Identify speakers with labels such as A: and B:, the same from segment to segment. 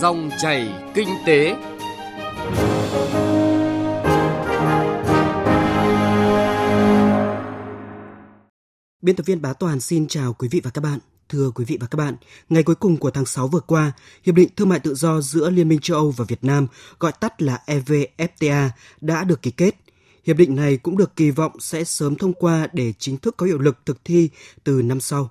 A: Dòng chảy kinh tế.
B: Biên tập viên Bá Toàn xin chào quý vị và các bạn. Thưa quý vị và các bạn, ngày cuối cùng của tháng 6 vừa qua, Hiệp định Thương mại Tự do giữa Liên minh châu Âu và Việt Nam, gọi tắt là EVFTA, đã được ký kết. Hiệp định này cũng được kỳ vọng sẽ sớm thông qua để chính thức có hiệu lực thực thi từ năm sau.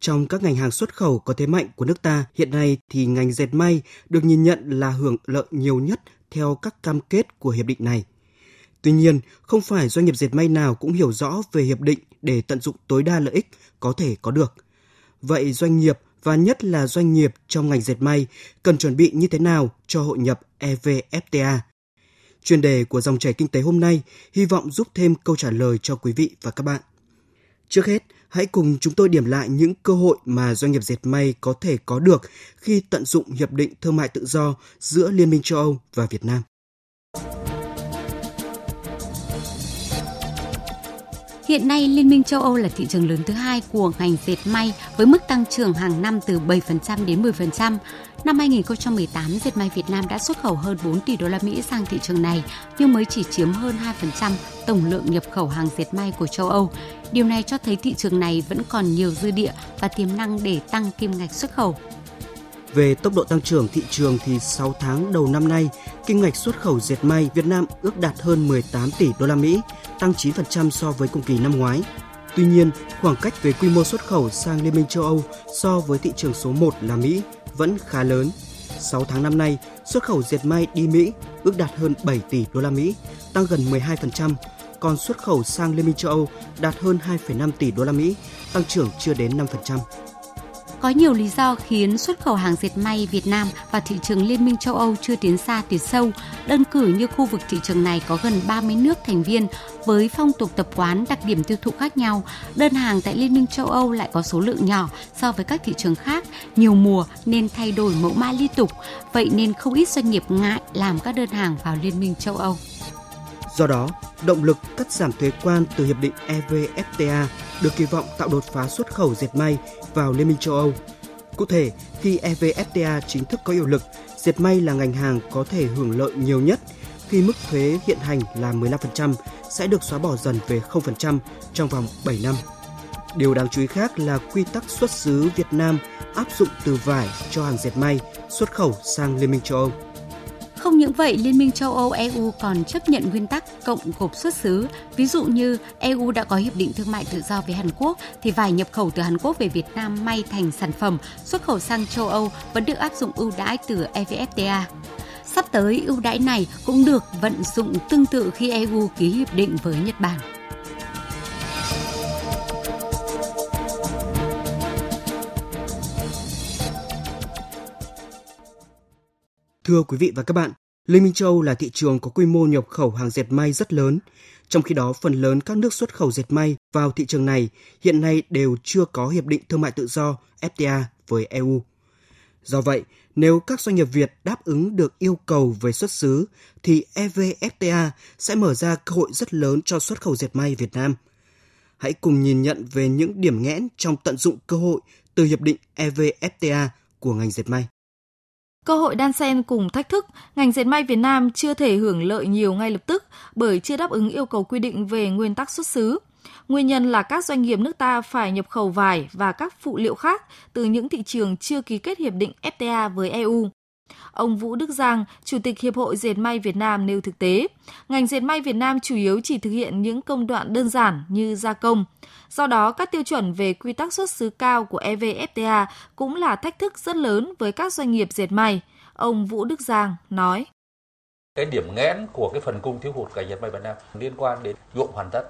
B: Trong các ngành hàng xuất khẩu có thế mạnh của nước ta, hiện nay thì ngành dệt may được nhìn nhận là hưởng lợi nhiều nhất theo các cam kết của hiệp định này. Tuy nhiên, không phải doanh nghiệp dệt may nào cũng hiểu rõ về hiệp định để tận dụng tối đa lợi ích có thể có được. Vậy doanh nghiệp và nhất là doanh nghiệp trong ngành dệt may cần chuẩn bị như thế nào cho hội nhập EVFTA? Chuyên đề của dòng chảy kinh tế hôm nay hy vọng giúp thêm câu trả lời cho quý vị và các bạn. Trước hết, hãy cùng chúng tôi điểm lại những cơ hội mà doanh nghiệp dệt may có thể có được khi tận dụng Hiệp định Thương mại Tự do giữa Liên minh châu Âu và Việt Nam.
C: Hiện nay, Liên minh châu Âu là thị trường lớn thứ hai của ngành dệt may với mức tăng trưởng hàng năm từ 7% đến 10%. Năm 2018, dệt may Việt Nam đã xuất khẩu hơn 4 tỷ đô la Mỹ sang thị trường này, nhưng mới chỉ chiếm hơn 2% tổng lượng nhập khẩu hàng dệt may của châu Âu. Điều này cho thấy thị trường này vẫn còn nhiều dư địa và tiềm năng để tăng kim ngạch xuất khẩu.
B: Về tốc độ tăng trưởng thị trường thì 6 tháng đầu năm nay, kim ngạch xuất khẩu dệt may Việt Nam ước đạt hơn 18 tỷ đô la Mỹ, tăng 9% so với cùng kỳ năm ngoái. Tuy nhiên, khoảng cách về quy mô xuất khẩu sang Liên minh châu Âu so với thị trường số 1 là Mỹ vẫn khá lớn. 6 tháng năm nay, xuất khẩu dệt may đi Mỹ ước đạt hơn 7 tỷ đô la Mỹ, tăng gần 12%, còn xuất khẩu sang Liên minh châu Âu đạt hơn 2,5 tỷ đô la Mỹ, tăng trưởng chưa đến 5%.
C: Có nhiều lý do khiến xuất khẩu hàng dệt may Việt Nam vào thị trường Liên minh châu Âu chưa tiến xa tiến sâu. Đơn cử như khu vực thị trường này có gần 30 nước thành viên với phong tục tập quán, đặc điểm tiêu thụ khác nhau. Đơn hàng tại Liên minh châu Âu lại có số lượng nhỏ so với các thị trường khác, nhiều mùa nên thay đổi mẫu mã liên tục. Vậy nên không ít doanh nghiệp ngại làm các đơn hàng vào Liên minh châu Âu.
B: Do đó, động lực cắt giảm thuế quan từ hiệp định EVFTA được kỳ vọng tạo đột phá xuất khẩu dệt may vào Liên minh châu Âu. Cụ thể, khi EVFTA chính thức có hiệu lực, dệt may là ngành hàng có thể hưởng lợi nhiều nhất khi mức thuế hiện hành là 15% sẽ được xóa bỏ dần về 0% trong vòng 7 năm. Điều đáng chú ý khác là quy tắc xuất xứ Việt Nam áp dụng từ vải cho hàng dệt may xuất khẩu sang Liên minh châu Âu.
C: Không những vậy, Liên minh châu Âu EU còn chấp nhận nguyên tắc cộng gộp xuất xứ. Ví dụ như EU đã có hiệp định thương mại tự do với Hàn Quốc thì vải nhập khẩu từ Hàn Quốc về Việt Nam may thành sản phẩm xuất khẩu sang châu Âu vẫn được áp dụng ưu đãi từ EVFTA. Sắp tới, ưu đãi này cũng được vận dụng tương tự khi EU ký hiệp định với Nhật Bản.
B: Thưa quý vị và các bạn, Liên minh châu Âu là thị trường có quy mô nhập khẩu hàng dệt may rất lớn. Trong khi đó, phần lớn các nước xuất khẩu dệt may vào thị trường này hiện nay đều chưa có hiệp định thương mại tự do FTA với EU. Do vậy, nếu các doanh nghiệp Việt đáp ứng được yêu cầu về xuất xứ thì EVFTA sẽ mở ra cơ hội rất lớn cho xuất khẩu dệt may Việt Nam. Hãy cùng nhìn nhận về những điểm nghẽn trong tận dụng cơ hội từ hiệp định EVFTA của ngành dệt may.
D: Cơ hội đan xen cùng thách thức, ngành dệt may Việt Nam chưa thể hưởng lợi nhiều ngay lập tức bởi chưa đáp ứng yêu cầu quy định về nguyên tắc xuất xứ. Nguyên nhân là các doanh nghiệp nước ta phải nhập khẩu vải và các phụ liệu khác từ những thị trường chưa ký kết hiệp định FTA với EU. Ông Vũ Đức Giang, Chủ tịch Hiệp hội Dệt may Việt Nam nêu thực tế, ngành dệt may Việt Nam chủ yếu chỉ thực hiện những công đoạn đơn giản như gia công. Do đó, các tiêu chuẩn về quy tắc xuất xứ cao của EVFTA cũng là thách thức rất lớn với các doanh nghiệp dệt may. Ông Vũ Đức Giang nói.
E: Cái điểm nghẽn của cái phần cung thiếu hụt của dệt may Việt Nam liên quan đến nhuộm hoàn tất.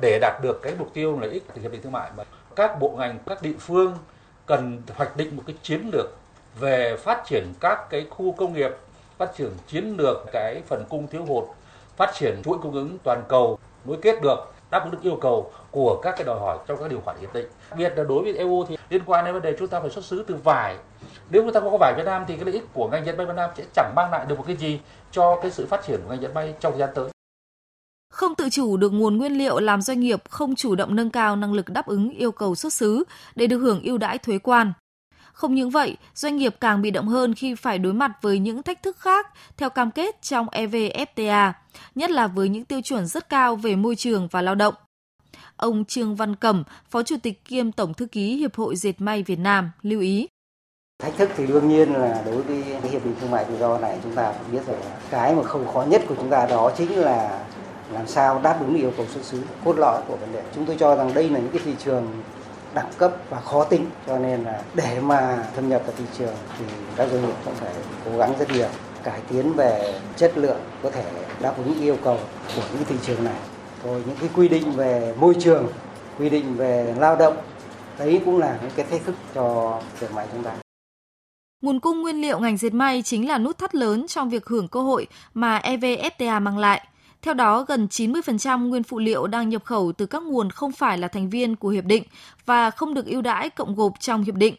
E: Để đạt được cái mục tiêu lợi ích từ hiệp định thương mại, mà các bộ ngành, các địa phương cần hoạch định một cái chiến lược về phát triển các cái khu công nghiệp, phát triển chiến lược cái phần cung thiếu hụt, phát triển chuỗi cung ứng toàn cầu nối kết được đáp ứng được yêu cầu của các cái đòi hỏi trong các điều khoản hiệp định. Đặc biệt là đối với EU thì liên quan đến vấn đề chúng ta phải xuất xứ từ vải. Nếu chúng ta không có vải Việt Nam thì cái lợi ích của ngành dệt may Việt Nam sẽ chẳng mang lại được một cái gì cho cái sự phát triển của ngành dệt may trong thời gian tới.
D: Không tự chủ được nguồn nguyên liệu làm doanh nghiệp không chủ động nâng cao năng lực đáp ứng yêu cầu xuất xứ để được hưởng ưu đãi thuế quan không những vậy, doanh nghiệp càng bị động hơn khi phải đối mặt với những thách thức khác theo cam kết trong EVFTA, nhất là với những tiêu chuẩn rất cao về môi trường và lao động. Ông Trương Văn Cẩm, Phó Chủ tịch kiêm Tổng Thư ký Hiệp hội Dệt may Việt Nam, lưu ý.
F: Thách thức thì đương nhiên là đối với cái hiệp định thương mại tự do này chúng ta cũng biết rằng cái mà không khó nhất của chúng ta đó chính là làm sao đáp ứng yêu cầu xuất xứ cốt lõi của vấn đề. Chúng tôi cho rằng đây là những cái thị trường đẳng cấp và khó tính. Cho nên là để mà thâm nhập vào thị trường thì các doanh nghiệp cũng phải cố gắng rất nhiều, cải tiến về chất lượng có thể đáp ứng yêu cầu của những thị trường này. Rồi những cái quy định về môi trường, quy định về lao động, đấy cũng là những cái thách thức cho dệt may chúng ta.
D: Nguồn cung nguyên liệu ngành dệt may chính là nút thắt lớn trong việc hưởng cơ hội mà EVFTA mang lại. Theo đó, gần 90% nguyên phụ liệu đang nhập khẩu từ các nguồn không phải là thành viên của hiệp định và không được ưu đãi cộng gộp trong hiệp định.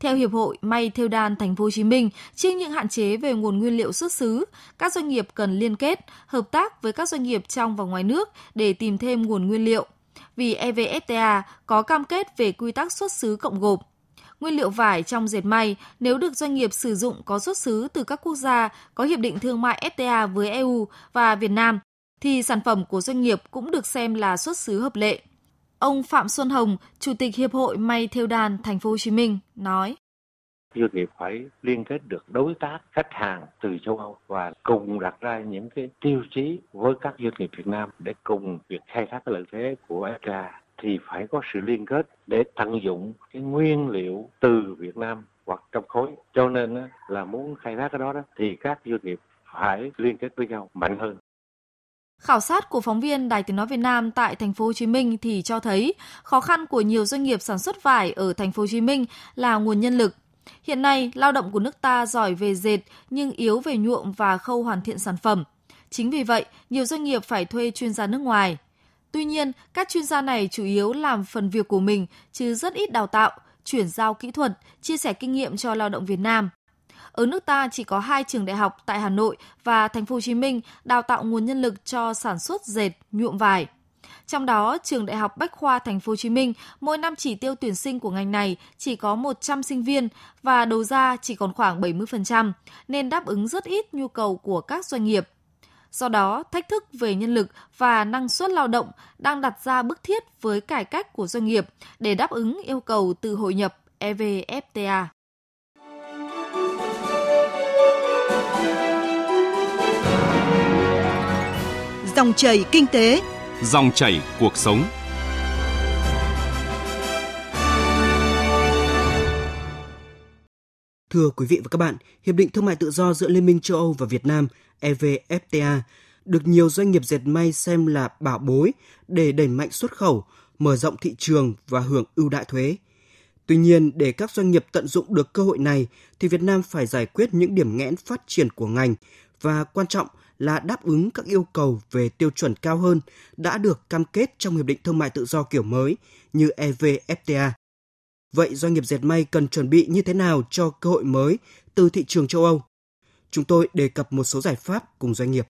D: Theo Hiệp hội May Thêu Đan Thành phố Hồ Chí Minh, trước những hạn chế về nguồn nguyên liệu xuất xứ, các doanh nghiệp cần liên kết, hợp tác với các doanh nghiệp trong và ngoài nước để tìm thêm nguồn nguyên liệu. Vì EVFTA có cam kết về quy tắc xuất xứ cộng gộp. Nguyên liệu vải trong dệt may nếu được doanh nghiệp sử dụng có xuất xứ từ các quốc gia có hiệp định thương mại FTA với EU và Việt Nam thì sản phẩm của doanh nghiệp cũng được xem là xuất xứ hợp lệ. Ông Phạm Xuân Hồng, Chủ tịch Hiệp hội May Theo Đan Thành phố Hồ Chí Minh nói:
G: doanh nghiệp phải liên kết được đối tác khách hàng từ châu Âu và cùng đặt ra những cái tiêu chí với các doanh nghiệp Việt Nam để cùng việc khai thác cái lợi thế của FTA thì phải có sự liên kết để tận dụng cái nguyên liệu từ Việt Nam hoặc trong khối. Cho nên là muốn khai thác cái đó đó thì các doanh nghiệp phải liên kết với nhau mạnh hơn.
D: Khảo sát của phóng viên Đài Tiếng nói Việt Nam tại thành phố Hồ Chí Minh thì cho thấy khó khăn của nhiều doanh nghiệp sản xuất vải ở thành phố Hồ Chí Minh là nguồn nhân lực. Hiện nay, lao động của nước ta giỏi về dệt nhưng yếu về nhuộm và khâu hoàn thiện sản phẩm. Chính vì vậy, nhiều doanh nghiệp phải thuê chuyên gia nước ngoài. Tuy nhiên, các chuyên gia này chủ yếu làm phần việc của mình chứ rất ít đào tạo, chuyển giao kỹ thuật, chia sẻ kinh nghiệm cho lao động Việt Nam. Ở nước ta chỉ có hai trường đại học tại Hà Nội và Thành phố Hồ Chí Minh đào tạo nguồn nhân lực cho sản xuất dệt, nhuộm vải. Trong đó, trường Đại học Bách khoa Thành phố Hồ Chí Minh mỗi năm chỉ tiêu tuyển sinh của ngành này chỉ có 100 sinh viên và đầu ra chỉ còn khoảng 70%, nên đáp ứng rất ít nhu cầu của các doanh nghiệp. Do đó, thách thức về nhân lực và năng suất lao động đang đặt ra bức thiết với cải cách của doanh nghiệp để đáp ứng yêu cầu từ hội nhập EVFTA.
H: Dòng chảy kinh tế,
A: dòng chảy cuộc sống.
B: Thưa quý vị và các bạn, Hiệp định Thương mại Tự do giữa Liên minh châu Âu và Việt Nam EVFTA được nhiều doanh nghiệp dệt may xem là bảo bối để đẩy mạnh xuất khẩu, mở rộng thị trường và hưởng ưu đại thuế. Tuy nhiên, để các doanh nghiệp tận dụng được cơ hội này thì Việt Nam phải giải quyết những điểm nghẽn phát triển của ngành và quan trọng là đáp ứng các yêu cầu về tiêu chuẩn cao hơn đã được cam kết trong Hiệp định Thương mại Tự do kiểu mới như EVFTA. Vậy doanh nghiệp dệt may cần chuẩn bị như thế nào cho cơ hội mới từ thị trường châu Âu? Chúng tôi đề cập một số giải pháp cùng doanh nghiệp.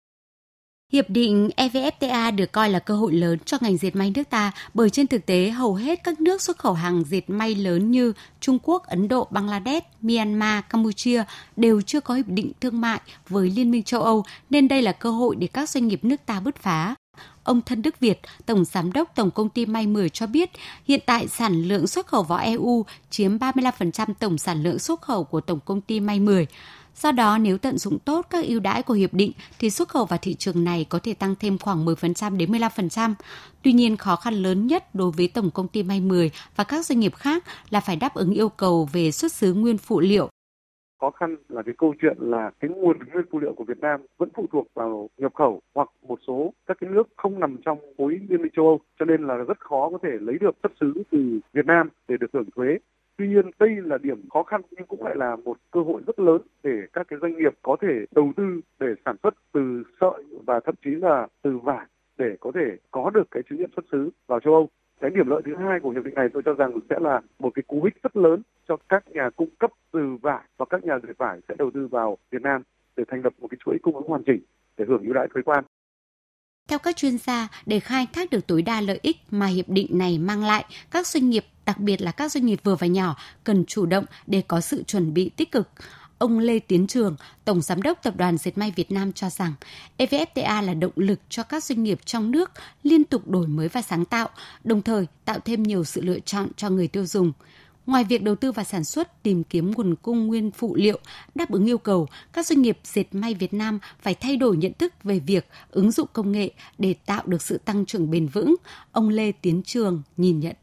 C: Hiệp định EVFTA được coi là cơ hội lớn cho ngành dệt may nước ta bởi trên thực tế hầu hết các nước xuất khẩu hàng dệt may lớn như Trung Quốc, Ấn Độ, Bangladesh, Myanmar, Campuchia đều chưa có hiệp định thương mại với Liên minh châu Âu nên đây là cơ hội để các doanh nghiệp nước ta bứt phá. Ông Thân Đức Việt, Tổng Giám đốc Tổng Công ty May 10 cho biết, hiện tại sản lượng xuất khẩu vào EU chiếm 35% tổng sản lượng xuất khẩu của Tổng Công ty May 10. Do đó, nếu tận dụng tốt các ưu đãi của hiệp định thì xuất khẩu vào thị trường này có thể tăng thêm khoảng 10% đến 15%. Tuy nhiên, khó khăn lớn nhất đối với Tổng công ty May 10 và các doanh nghiệp khác là phải đáp ứng yêu cầu về xuất xứ nguyên phụ liệu
I: khó khăn là cái câu chuyện là cái nguồn nguyên phụ liệu của Việt Nam vẫn phụ thuộc vào nhập khẩu hoặc một số các cái nước không nằm trong khối liên minh châu Âu cho nên là rất khó có thể lấy được xuất xứ từ Việt Nam để được hưởng thuế Tuy nhiên đây là điểm khó khăn nhưng cũng lại là một cơ hội rất lớn để các cái doanh nghiệp có thể đầu tư để sản xuất từ sợi và thậm chí là từ vải để có thể có được cái chứng nhận xuất xứ vào châu Âu. Cái điểm lợi thứ hai của hiệp định này tôi cho rằng sẽ là một cái cú hích rất lớn cho các nhà cung cấp từ vải và các nhà dệt vải sẽ đầu tư vào Việt Nam để thành lập một cái chuỗi cung ứng hoàn chỉnh để hưởng ưu đãi thuế quan.
C: Theo các chuyên gia, để khai thác được tối đa lợi ích mà hiệp định này mang lại, các doanh nghiệp đặc biệt là các doanh nghiệp vừa và nhỏ cần chủ động để có sự chuẩn bị tích cực. Ông Lê Tiến Trường, Tổng Giám đốc Tập đoàn Dệt may Việt Nam cho rằng EVFTA là động lực cho các doanh nghiệp trong nước liên tục đổi mới và sáng tạo, đồng thời tạo thêm nhiều sự lựa chọn cho người tiêu dùng. Ngoài việc đầu tư và sản xuất, tìm kiếm nguồn cung nguyên phụ liệu đáp ứng yêu cầu, các doanh nghiệp dệt may Việt Nam phải thay đổi nhận thức về việc ứng dụng công nghệ để tạo được sự tăng trưởng bền vững. Ông Lê Tiến Trường nhìn nhận.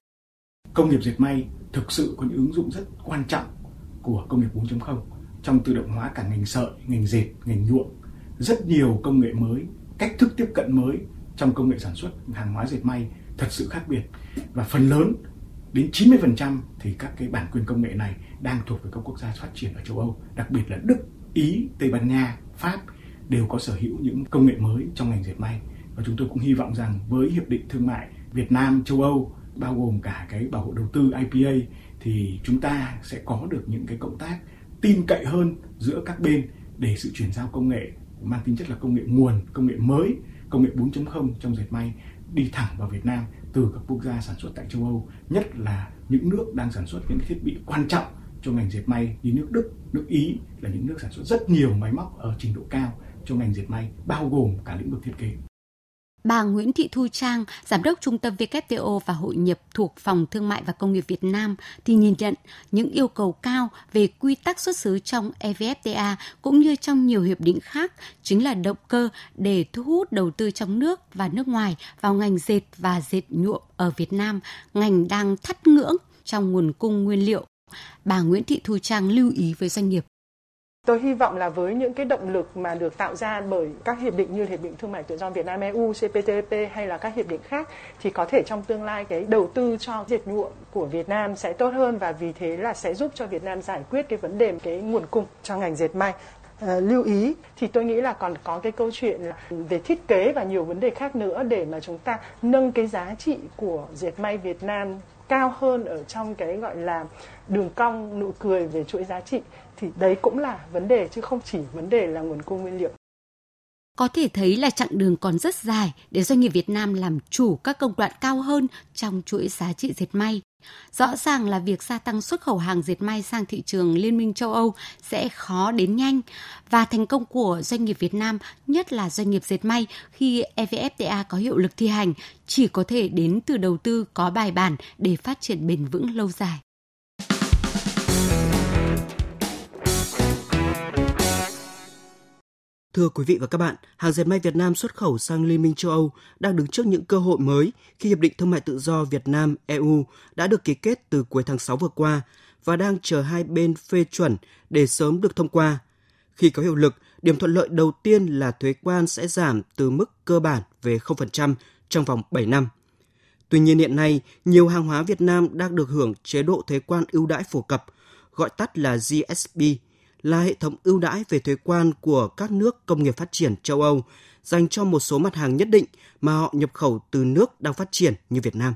J: Công nghiệp dệt may thực sự có những ứng dụng rất quan trọng của công nghiệp 4.0 trong tự động hóa cả ngành sợi, ngành dệt, ngành nhuộm. Rất nhiều công nghệ mới, cách thức tiếp cận mới trong công nghệ sản xuất hàng hóa dệt may thật sự khác biệt và phần lớn đến 90% thì các cái bản quyền công nghệ này đang thuộc về các quốc gia phát triển ở châu Âu, đặc biệt là Đức, Ý, Tây Ban Nha, Pháp đều có sở hữu những công nghệ mới trong ngành dệt may và chúng tôi cũng hy vọng rằng với hiệp định thương mại Việt Nam châu Âu bao gồm cả cái bảo hộ đầu tư IPA thì chúng ta sẽ có được những cái cộng tác tin cậy hơn giữa các bên để sự chuyển giao công nghệ mang tính chất là công nghệ nguồn, công nghệ mới, công nghệ 4.0 trong dệt may đi thẳng vào Việt Nam từ các quốc gia sản xuất tại châu Âu, nhất là những nước đang sản xuất những thiết bị quan trọng cho ngành dệt may như nước Đức, nước Ý là những nước sản xuất rất nhiều máy móc ở trình độ cao cho ngành dệt may, bao gồm cả lĩnh vực thiết kế.
C: Bà Nguyễn Thị Thu Trang, Giám đốc Trung tâm WTO và Hội nhập thuộc Phòng Thương mại và Công nghiệp Việt Nam thì nhìn nhận những yêu cầu cao về quy tắc xuất xứ trong EVFTA cũng như trong nhiều hiệp định khác chính là động cơ để thu hút đầu tư trong nước và nước ngoài vào ngành dệt và dệt nhuộm ở Việt Nam, ngành đang thắt ngưỡng trong nguồn cung nguyên liệu. Bà Nguyễn Thị Thu Trang lưu ý với doanh nghiệp
K: Tôi hy vọng là với những cái động lực mà được tạo ra bởi các hiệp định như hiệp định thương mại tự do Việt Nam EU, CPTPP hay là các hiệp định khác thì có thể trong tương lai cái đầu tư cho dệt nhuộm của Việt Nam sẽ tốt hơn và vì thế là sẽ giúp cho Việt Nam giải quyết cái vấn đề cái nguồn cung cho ngành dệt may. À, lưu ý thì tôi nghĩ là còn có cái câu chuyện là về thiết kế và nhiều vấn đề khác nữa để mà chúng ta nâng cái giá trị của dệt may Việt Nam cao hơn ở trong cái gọi là đường cong nụ cười về chuỗi giá trị thì đấy cũng là vấn đề chứ không chỉ vấn đề là nguồn cung nguyên liệu.
C: Có thể thấy là chặng đường còn rất dài để doanh nghiệp Việt Nam làm chủ các công đoạn cao hơn trong chuỗi giá trị dệt may. Rõ ràng là việc gia tăng xuất khẩu hàng dệt may sang thị trường Liên minh châu Âu sẽ khó đến nhanh và thành công của doanh nghiệp Việt Nam, nhất là doanh nghiệp dệt may khi EVFTA có hiệu lực thi hành, chỉ có thể đến từ đầu tư có bài bản để phát triển bền vững lâu dài.
B: Thưa quý vị và các bạn, hàng dệt may Việt Nam xuất khẩu sang Liên minh châu Âu đang đứng trước những cơ hội mới khi Hiệp định Thương mại Tự do Việt Nam EU đã được ký kết từ cuối tháng 6 vừa qua và đang chờ hai bên phê chuẩn để sớm được thông qua. Khi có hiệu lực, điểm thuận lợi đầu tiên là thuế quan sẽ giảm từ mức cơ bản về 0% trong vòng 7 năm. Tuy nhiên hiện nay, nhiều hàng hóa Việt Nam đang được hưởng chế độ thuế quan ưu đãi phổ cập, gọi tắt là GSP, là hệ thống ưu đãi về thuế quan của các nước công nghiệp phát triển châu Âu dành cho một số mặt hàng nhất định mà họ nhập khẩu từ nước đang phát triển như Việt Nam.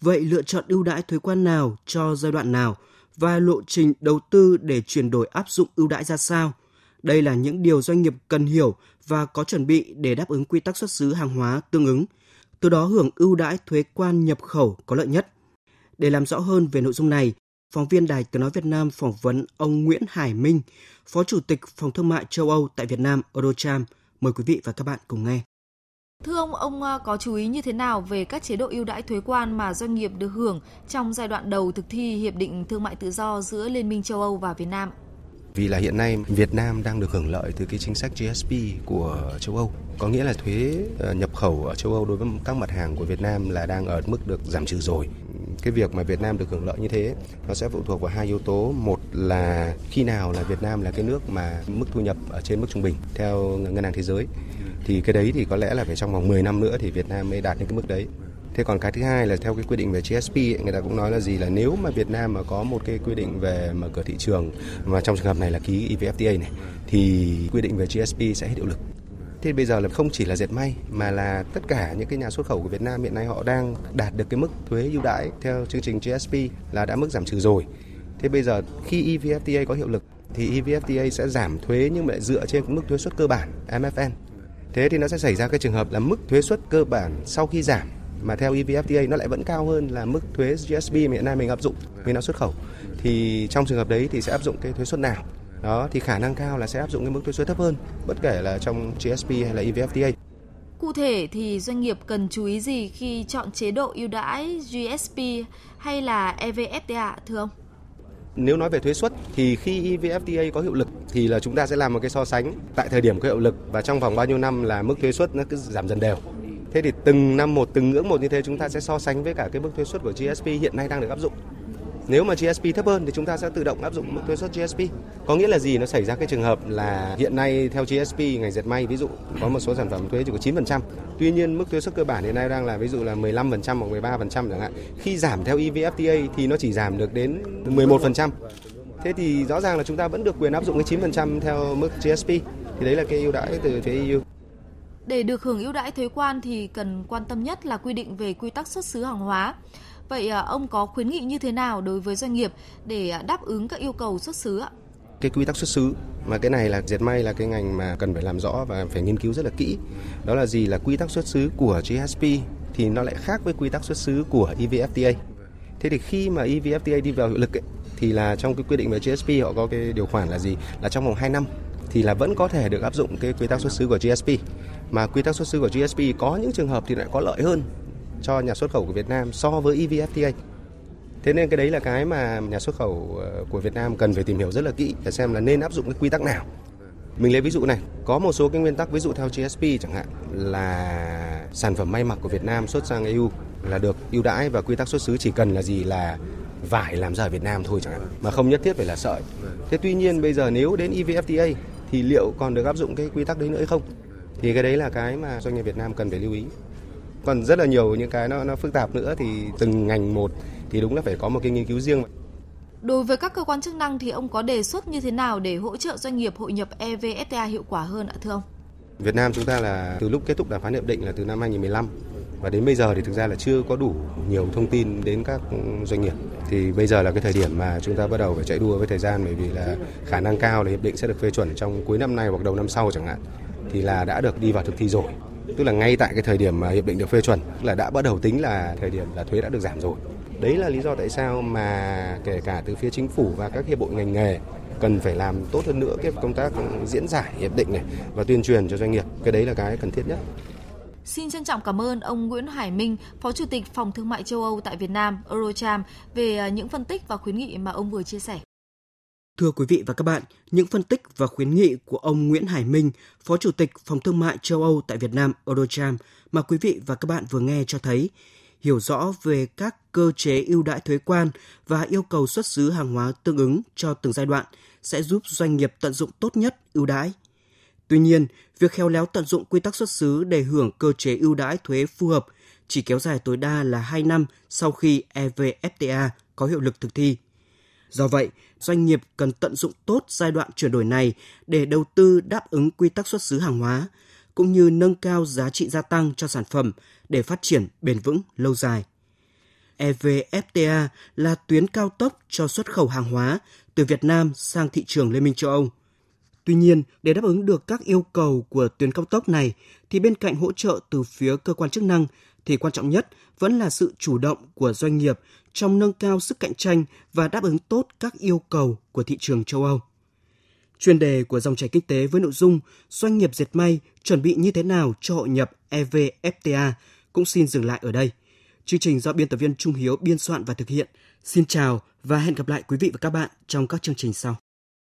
B: Vậy lựa chọn ưu đãi thuế quan nào cho giai đoạn nào và lộ trình đầu tư để chuyển đổi áp dụng ưu đãi ra sao? Đây là những điều doanh nghiệp cần hiểu và có chuẩn bị để đáp ứng quy tắc xuất xứ hàng hóa tương ứng, từ đó hưởng ưu đãi thuế quan nhập khẩu có lợi nhất. Để làm rõ hơn về nội dung này, phóng viên Đài Tiếng Nói Việt Nam phỏng vấn ông Nguyễn Hải Minh, Phó Chủ tịch Phòng Thương mại châu Âu tại Việt Nam Eurocharm. Mời quý vị và các bạn cùng nghe.
D: Thưa ông, ông à, có chú ý như thế nào về các chế độ ưu đãi thuế quan mà doanh nghiệp được hưởng trong giai đoạn đầu thực thi Hiệp định Thương mại Tự do giữa Liên minh châu Âu và Việt Nam?
L: Vì là hiện nay Việt Nam đang được hưởng lợi từ cái chính sách GSP của châu Âu. Có nghĩa là thuế ờ, nhập khẩu ở châu Âu đối với các mặt hàng của Việt Nam là đang ở mức được giảm trừ rồi. Cái việc mà Việt Nam được hưởng lợi như thế, nó sẽ phụ thuộc vào hai yếu tố. Một là khi nào là Việt Nam là cái nước mà mức thu nhập ở trên mức trung bình theo ngân hàng thế giới. Thì cái đấy thì có lẽ là phải trong vòng 10 năm nữa thì Việt Nam mới đạt đến cái mức đấy. Thế còn cái thứ hai là theo cái quy định về GSP ấy, người ta cũng nói là gì là nếu mà Việt Nam mà có một cái quy định về mở cửa thị trường mà trong trường hợp này là ký EVFTA này thì quy định về GSP sẽ hết hiệu lực. Thế bây giờ là không chỉ là dệt may mà là tất cả những cái nhà xuất khẩu của Việt Nam hiện nay họ đang đạt được cái mức thuế ưu đãi theo chương trình GSP là đã mức giảm trừ rồi. Thế bây giờ khi EVFTA có hiệu lực thì EVFTA sẽ giảm thuế nhưng mà lại dựa trên mức thuế suất cơ bản MFN. Thế thì nó sẽ xảy ra cái trường hợp là mức thuế suất cơ bản sau khi giảm mà theo EVFTA nó lại vẫn cao hơn là mức thuế GSP mà hiện nay mình áp dụng mình đã xuất khẩu thì trong trường hợp đấy thì sẽ áp dụng cái thuế suất nào đó thì khả năng cao là sẽ áp dụng cái mức thuế suất thấp hơn bất kể là trong GSP hay là EVFTA
D: Cụ thể thì doanh nghiệp cần chú ý gì khi chọn chế độ ưu đãi GSP hay là EVFTA thưa ông?
L: Nếu nói về thuế suất thì khi EVFTA có hiệu lực thì là chúng ta sẽ làm một cái so sánh tại thời điểm có hiệu lực và trong vòng bao nhiêu năm là mức thuế suất nó cứ giảm dần đều. Thế thì từng năm một, từng ngưỡng một như thế chúng ta sẽ so sánh với cả cái mức thuế suất của GSP hiện nay đang được áp dụng. Nếu mà GSP thấp hơn thì chúng ta sẽ tự động áp dụng mức thuế suất GSP. Có nghĩa là gì? Nó xảy ra cái trường hợp là hiện nay theo GSP ngành dệt may ví dụ, có một số sản phẩm thuế chỉ có 9%. Tuy nhiên mức thuế suất cơ bản hiện nay đang là ví dụ là 15% hoặc 13% chẳng hạn. Khi giảm theo EVFTA thì nó chỉ giảm được đến 11%. Thế thì rõ ràng là chúng ta vẫn được quyền áp dụng cái 9% theo mức GSP. Thì đấy là cái ưu đãi từ phía EU.
D: Để được hưởng ưu đãi thuế quan thì cần quan tâm nhất là quy định về quy tắc xuất xứ hàng hóa. Vậy à, ông có khuyến nghị như thế nào đối với doanh nghiệp để à, đáp ứng các yêu cầu xuất xứ ạ?
L: Cái quy tắc xuất xứ mà cái này là dệt may là cái ngành mà cần phải làm rõ và phải nghiên cứu rất là kỹ. Đó là gì là quy tắc xuất xứ của GSP thì nó lại khác với quy tắc xuất xứ của EVFTA. Thế thì khi mà EVFTA đi vào hiệu lực ấy, thì là trong cái quy định về GSP họ có cái điều khoản là gì? Là trong vòng 2 năm thì là vẫn có thể được áp dụng cái quy tắc xuất xứ của GSP. Mà quy tắc xuất xứ của GSP có những trường hợp thì lại có lợi hơn cho nhà xuất khẩu của Việt Nam so với EVFTA. Thế nên cái đấy là cái mà nhà xuất khẩu ờ, của Việt Nam cần phải tìm hiểu rất là kỹ để xem là nên áp dụng cái quy tắc nào. Mình lấy ví dụ này, có một số cái nguyên tắc ví dụ theo GSP chẳng hạn là sản phẩm may mặc của Việt Nam xuất sang EU là được ưu đãi và quy tắc xuất xứ chỉ cần là gì là vải làm ra ở Việt Nam thôi chẳng hạn mà không nhất thiết phải là sợi. Thế tuy nhiên bây giờ nếu đến EVFTA thì liệu còn được áp dụng cái quy tắc đấy nữa hay không? Thì cái đấy là cái mà doanh nghiệp Việt Nam cần phải lưu ý còn rất là nhiều những cái nó nó phức tạp nữa thì từng ngành một thì đúng là phải có một cái nghiên cứu riêng.
D: Đối với các cơ quan chức năng thì ông có đề xuất như thế nào để hỗ trợ doanh nghiệp hội nhập EVFTA hiệu quả hơn ạ thưa ông?
L: Việt Nam chúng ta là từ lúc kết thúc đàm phán hiệp định là từ năm 2015 và đến bây giờ thì thực ra là chưa có đủ nhiều thông tin đến các doanh nghiệp. Thì bây giờ là cái thời điểm mà chúng ta bắt đầu phải chạy đua với thời gian, bởi vì là khả năng cao là hiệp định sẽ được phê chuẩn trong cuối năm nay hoặc đầu năm sau chẳng hạn, thì là đã được đi vào thực thi rồi. Tức là ngay tại cái thời điểm mà hiệp định được phê chuẩn là đã bắt đầu tính là thời điểm là thuế đã được giảm rồi. Đấy là lý do tại sao mà kể cả từ phía chính phủ và các hiệp hội ngành nghề cần phải làm tốt hơn nữa cái công tác diễn giải hiệp định này và tuyên truyền cho doanh nghiệp. Cái đấy là cái cần thiết nhất.
D: Xin trân trọng cảm ơn ông Nguyễn Hải Minh, Phó Chủ tịch Phòng Thương mại châu Âu tại Việt Nam, Eurocharm, về à, những phân tích và khuyến nghị mà ông vừa chia sẻ.
B: Thưa quý vị và các bạn, những phân tích và khuyến nghị của ông Nguyễn Hải Minh, Phó Chủ tịch Phòng Thương mại châu Âu tại Việt Nam Eurocharm mà quý vị và các bạn vừa nghe cho thấy, hiểu rõ về các cơ chế ưu đãi thuế quan và yêu cầu xuất xứ hàng hóa tương ứng cho từng giai đoạn sẽ giúp doanh nghiệp tận dụng tốt nhất ưu đãi. Tuy nhiên, việc khéo léo tận dụng quy tắc xuất xứ để hưởng cơ chế ưu đãi thuế phù hợp chỉ kéo dài tối đa là 2 năm sau khi EVFTA có hiệu lực thực thi. Do vậy, doanh nghiệp cần tận dụng tốt giai đoạn chuyển đổi này để đầu tư đáp ứng quy tắc xuất xứ hàng hóa, cũng như nâng cao giá trị gia tăng cho sản phẩm để phát triển bền vững lâu dài. EVFTA là tuyến cao tốc cho xuất khẩu hàng hóa từ Việt Nam sang thị trường Liên minh châu Âu. Tuy nhiên, để đáp ứng được các yêu cầu của tuyến cao tốc này, thì bên cạnh hỗ trợ từ phía cơ quan chức năng, thì quan trọng nhất vẫn là sự chủ động của doanh nghiệp trong nâng cao sức cạnh tranh và đáp ứng tốt các yêu cầu của thị trường châu Âu. Chuyên đề của dòng chảy kinh tế với nội dung doanh nghiệp dệt may chuẩn bị như thế nào cho hội nhập EVFTA cũng xin dừng lại ở đây. Chương trình do biên tập viên Trung Hiếu biên soạn và thực hiện. Xin chào và hẹn gặp lại quý vị và các bạn trong các chương trình sau.